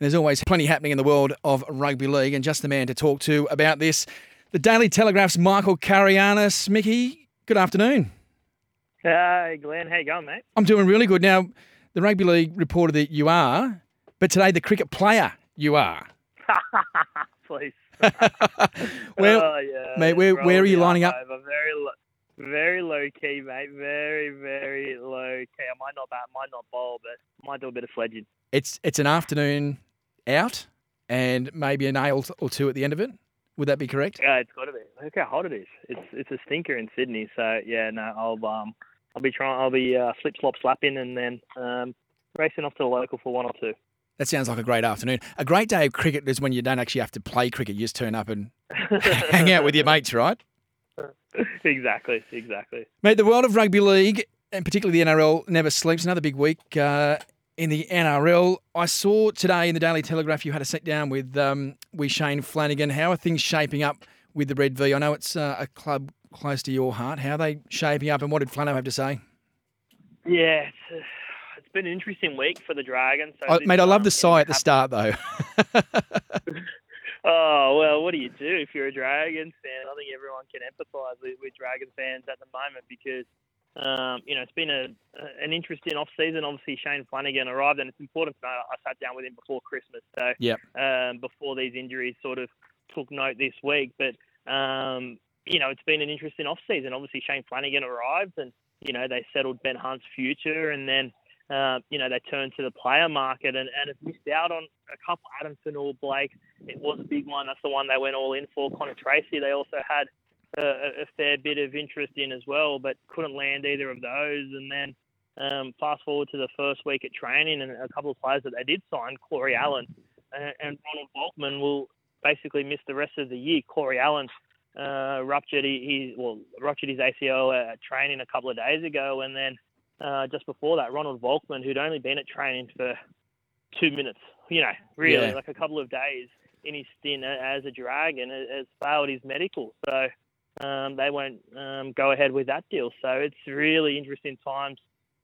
There's always plenty happening in the world of rugby league, and just the man to talk to about this, the Daily Telegraph's Michael Carayannis. Mickey, good afternoon. Hey, Glen. How you going, mate? I'm doing really good. Now, the rugby league reporter that you are, but today the cricket player you are. Please. well, oh, yeah. mate, where, where are you lining up? over. Very, lo- very low key, mate. Very, very low key. I might not bat, might not bowl, but might do a bit of sledging. It's it's an afternoon out, and maybe a nail or two at the end of it. Would that be correct? Yeah, it's got to be. Look how hot it is. It's it's a stinker in Sydney. So yeah, no, I'll um I'll be trying. I'll be uh, slip slop slapping and then um racing off to the local for one or two. That sounds like a great afternoon. A great day of cricket is when you don't actually have to play cricket. You just turn up and hang out with your mates, right? exactly, exactly. Mate, the world of rugby league, and particularly the NRL, never sleeps. Another big week uh, in the NRL. I saw today in the Daily Telegraph you had a sit down with um, with Shane Flanagan. How are things shaping up with the Red V? I know it's uh, a club close to your heart. How are they shaping up, and what did Flano have to say? Yeah, it's, uh, it's been an interesting week for the Dragons. So Oh, mate, I love the sigh at the start, though. Oh well, what do you do if you're a Dragons fan? I think everyone can empathise with, with Dragons fans at the moment because um, you know it's been a, an interesting off season. Obviously, Shane Flanagan arrived, and it's important to know I sat down with him before Christmas, so um, before these injuries sort of took note this week. But um, you know it's been an interesting off season. Obviously, Shane Flanagan arrived, and you know they settled Ben Hunt's future, and then uh, you know, they turned to the player market and, and have missed out on a couple, Addin Fonua-Blake. It was a big one. That's the one they went all in for. Connor Tracey, they also had a, a fair bit of interest in as well, but couldn't land either of those. And then um, fast forward to the first week at training and a couple of players that they did sign, Corey Allen and, and Ronald Volkman will basically miss the rest of the year. Corey Allen uh, ruptured he, he well ruptured his ACL at training a couple of days ago, and then uh, just before that, Ronald Volkman, who'd only been at training for two minutes, you know, really Yeah. like a couple of days in his stint as a dragon, has failed his medical, so um, they won't um, go ahead with that deal. So it's really interesting times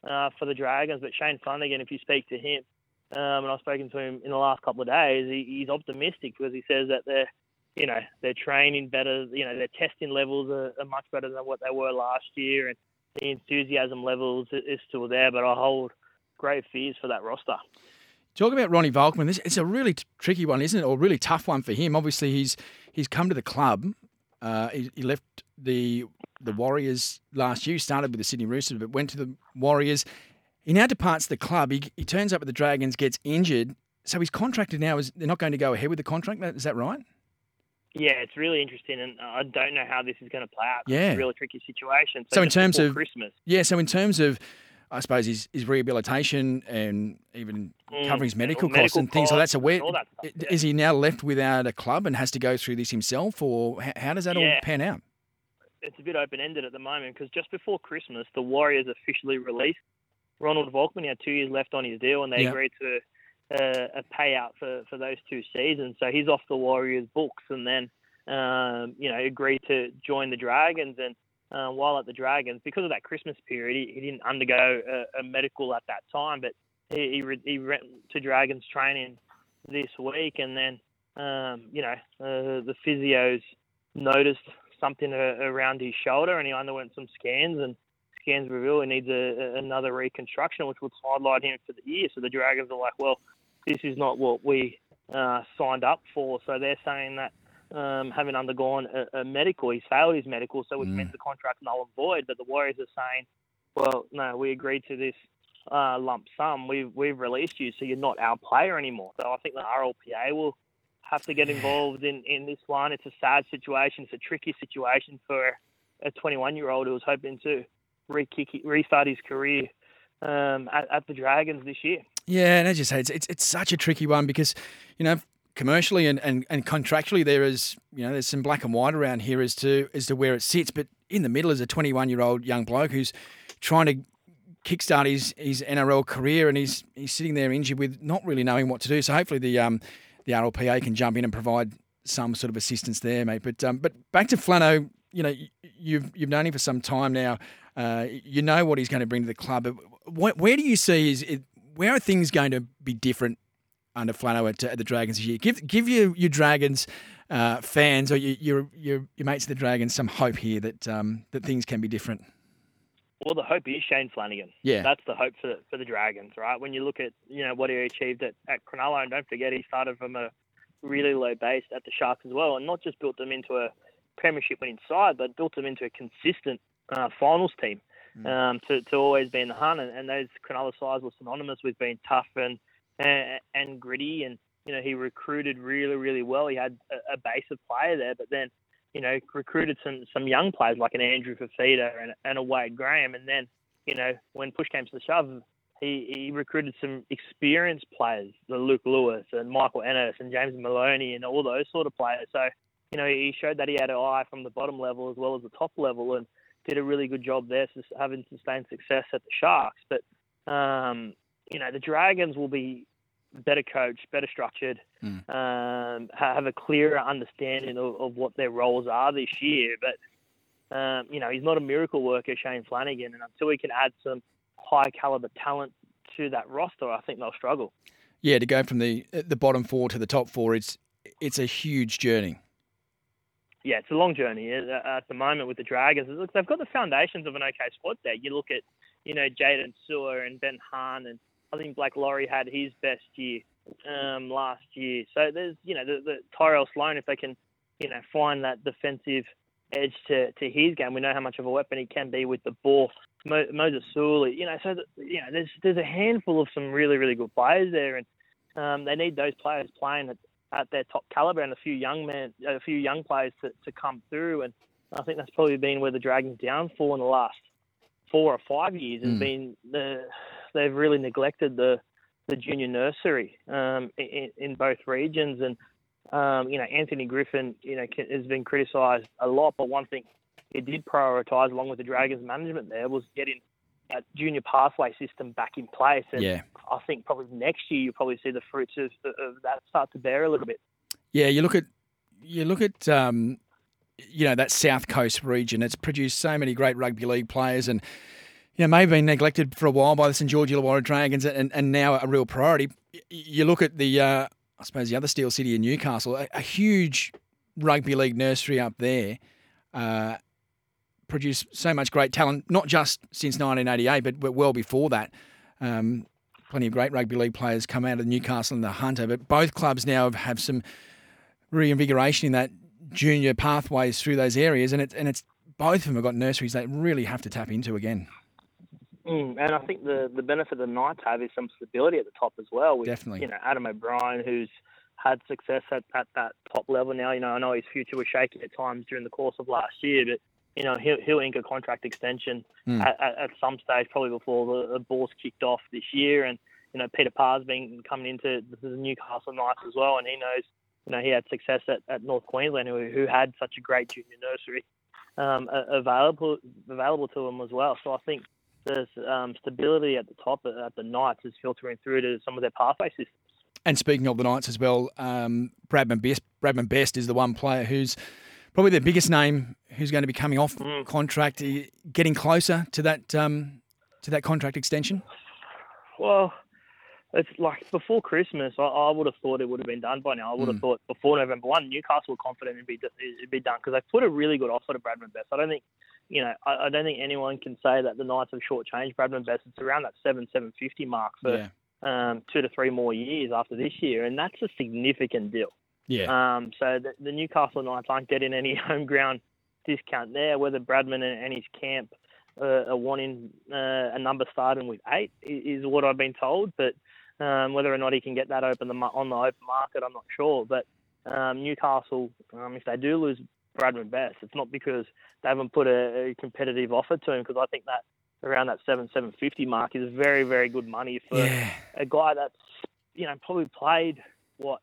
uh, for the Dragons. But Shane Flanagan, if you speak to him, um, and I've spoken to him in the last couple of days, he, he's optimistic because he says that they're, you know, they're training better. You know, their testing levels are, are much better than what they were last year, and the enthusiasm levels is still there. But I hold great fears for that roster. Talk about Ronnie Volkman. This it's a really t- tricky one, isn't it? Or really tough one for him. Obviously, he's he's come to the club. Uh, he, he left the the Warriors last year. Started with the Sydney Roosters, but went to the Warriors. He now departs the club. He, he turns up at the Dragons, gets injured. So he's contracted now. Is they're not going to go ahead with the contract? Is that right? Yeah, it's really interesting, and I don't know how this is going to play out. Yeah. It's a really tricky situation. So in terms of- Christmas, Yeah. So in terms of, I suppose his, his rehabilitation and even Mm, covering his medical, medical costs and things like that. So costs where that stuff, yeah. is he now left without a club and has to go through this himself, or how, does that all pan out? it's a bit open ended at the moment because just before Christmas, the Warriors officially released Ronald Volkman. He had two years left on his deal, and they Yeah. agreed to uh, a payout for, for those two seasons. So he's off the Warriors' books, and then um, you know agreed to join the Dragons. And uh, while at the Dragons, because of that Christmas period, he, he didn't undergo a, a medical at that time, but he he, he went to Dragons training this week, and then um, you know uh, the physios noticed something a- around his shoulder, and he underwent some scans, and scans reveal he needs a- another reconstruction, which would sideline him for the year. So the Dragons are like, well, this is not what we uh, signed up for. So they're saying that um, having undergone a, a medical, he's failed his medical, so which Mm. means the contract null and void. But the Warriors are saying, well, no, we agreed to this uh, lump sum. We've we've released you, so you're not our player anymore. So I think the RLPA will have to get involved in, in this one. It's a sad situation. It's a tricky situation for a 21 year old who was hoping to restart his career um, at, at the Dragons this year. Yeah, and as you say, it's, it's it's such a tricky one because, you know, commercially and, and, and contractually there is you know there's some black and white around here as to as to where it sits. But in the middle is a 21 year old young bloke who's trying to kickstart his, his NRL career and he's he's sitting there injured with not really knowing what to do. So hopefully the um the RLPA can jump in and provide some sort of assistance there mate. But um but back to Flano you know you've you've known him for some time now. Uh, you know what he's going to bring to the club. Where, where do you see is it, where are things going to be different under Flano at, at the Dragons this year. Give give your your Dragons uh, fans or your, your, your your mates of the Dragons some hope here that um, that things can be different. Well, the hope is Shane Flanagan. Yeah, that's the hope for for the Dragons, right? When you look at you know what he achieved at at Cronulla, and don't forget he started from a really low base at the Sharks as well, and not just built them into a premiership winning side, but built them into a consistent uh, finals team. Mm. Um, to, to always be in the hunt, and, and those Cronulla sides were synonymous with being tough and and, and gritty. And you know, he recruited really, really well. He had a, a base of player there, but then you know recruited some some young players like an Andrew Fifita and, and a Wade Graham. And then you know when push came to the shove, he, he recruited some experienced players, the Luke Lewis and Michael Ennis and James Maloney and all those sort of players. So you know he showed that he had an eye from the bottom level as well as the top level and did a really good job there, having sustained success at the Sharks. But um, you know, the Dragons will be better coached, better structured, mm. um, have a clearer understanding of, of, what their roles are this year. But um, you know, he's not a miracle worker, Shane Flanagan, and until he can add some high caliber talent to that roster, I think they'll struggle. Yeah, to go from the the bottom four to the top four, it's it's a huge journey. Yeah, it's a long journey at the moment with the Dragons. Look, they've got the foundations of an okay squad there. You look at, you know, Jaydn Su'A and Ben Hunt and I think Blake Lawrie had his best year um, last year. So there's, you know, the, the Tyrell Sloan, if they can, you know, find that defensive edge to, to his game, we know how much of a weapon he can be with the ball. Mo- Moses Suli, you know, so the, you know, there's there's a handful of some really really good players there, and um, they need those players playing at, at their top caliber and a few young men, a few young players to, to come through. And I think that's probably been where the Dragons downfall in the last four or five years has mm. been the they've really neglected the the junior nursery um, in, in, both regions. And um, you know, Anthony Griffin, you know, has been criticised a lot. But one thing he did prioritise, along with the Dragons management, there was getting that junior pathway system back in place. And yeah. I think probably next year you'll probably see the fruits of, of that start to bear a little bit. Yeah, you look at you look at um, you know that South Coast region. It's produced so many great rugby league players and you know, may have been neglected for a while by the St George Illawarra Dragons and, and now a real priority. You look at the, uh, I suppose, the other Steel City in Newcastle, a, a huge rugby league nursery up there, uh, produced so much great talent, not just since 1988, but, well before that. Um, plenty of great rugby league players come out of Newcastle and the Hunter, but both clubs now have some reinvigoration in that junior pathways through those areas, and it's and it's both of them have got nurseries they really have to tap into again. Mm, and I think the the benefit the Knights have is some stability at the top as well. With, Definitely. You know, Adam O'Brien, who's had success at, at that top level now. You know, I know his future was shaky at times during the course of last year, but you know he'll, he'll ink a contract extension mm. at, at, at, some stage, probably before the, the ball's kicked off this year. And you know, Peter Parr's been coming into the Newcastle Knights as well, and he knows. You know, he had success at, at North Queensland, who, who had such a great junior nursery um, available available to him as well. So I think the um, stability at the top at the Knights is filtering through to some of their pathway systems. And speaking of the Knights as well, um, Bradman Best, Bradman Best is the one player who's probably their biggest name who's going to be coming off mm. contract, getting closer to that um, to that contract extension. Well, it's like before Christmas. I, I, would have thought it would have been done by now. I would have mm. thought before November one, Newcastle were confident it'd be it'd be done because they put a really good offer to Bradman Best. I don't think you know, I, I, don't think anyone can say that the Knights have shortchanged Bradman Best. It's around that seven seven fifty mark for yeah. um, two to three more years after this year, and that's a significant deal. Yeah. Um, so the, the Newcastle Knights aren't getting any home ground discount there. Whether Bradman and, and his camp uh, are wanting uh, a number starting with eight is, is what I've been told, but um, whether or not he can get that open the, on the open market, I'm not sure. But um, Newcastle, um, if they do lose Bradman Best. It's not because they haven't put a, a competitive offer to him because I think that around that seven seven fifty mark is very very good money for yeah. a guy that's you know probably played what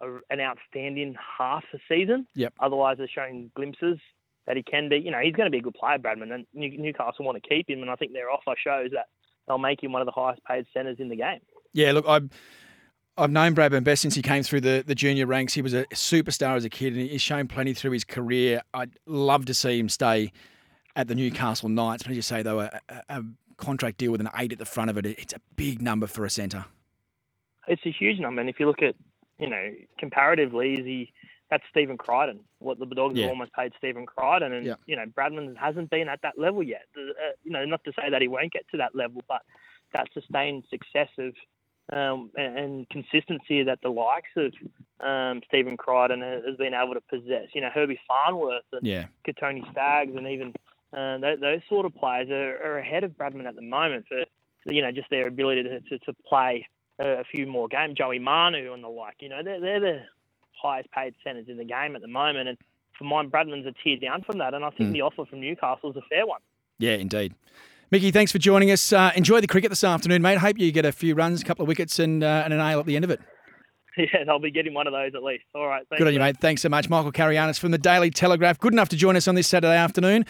a, an outstanding half a season. Yep. Otherwise, they're showing glimpses that he can be. You know, he's going to be a good player, Bradman, and Newcastle want to keep him. And I think their offer shows that they'll make him one of the highest paid centres in the game. Yeah, look, I've I've known Bradman best since he came through the, the junior ranks. He was a superstar as a kid, and he's shown plenty through his career. I'd love to see him stay at the Newcastle Knights. But as you say, though, a, a contract deal with an eight at the front of it, it's a big number for a centre. It's a huge number, and if you look at, you know, comparatively, is he that's Stephen Crichton. What the Dogs yeah. have almost paid Stephen Crichton, and yeah. you know Bradman hasn't been at that level yet. Uh, you know, not to say that he won't get to that level, but that sustained success of um, and, and, consistency that the likes of um, Stephen Crichton has been able to possess. You know, Herbie Farnworth and yeah. Kotoni Staggs, and even uh, those, those, sort of players are, are, ahead of Bradman at the moment for you know just their ability to, to, to play a, a few more games. Joey Manu and the like. You know, they're, they're the highest paid centres in the game at the moment. And for mine, Bradman's a tier down from that. And I think mm. the offer from Newcastle is a fair one. Yeah, indeed. Mickey, thanks for joining us. Uh, enjoy the cricket this afternoon, mate. Hope you get a few runs, a couple of wickets, and, uh, and an ale at the end of it. Yeah, I'll be getting one of those at least. All right. Good on you, mate. Thanks so much. Michael Carayannis from the Daily Telegraph. Good enough to join us on this Saturday afternoon.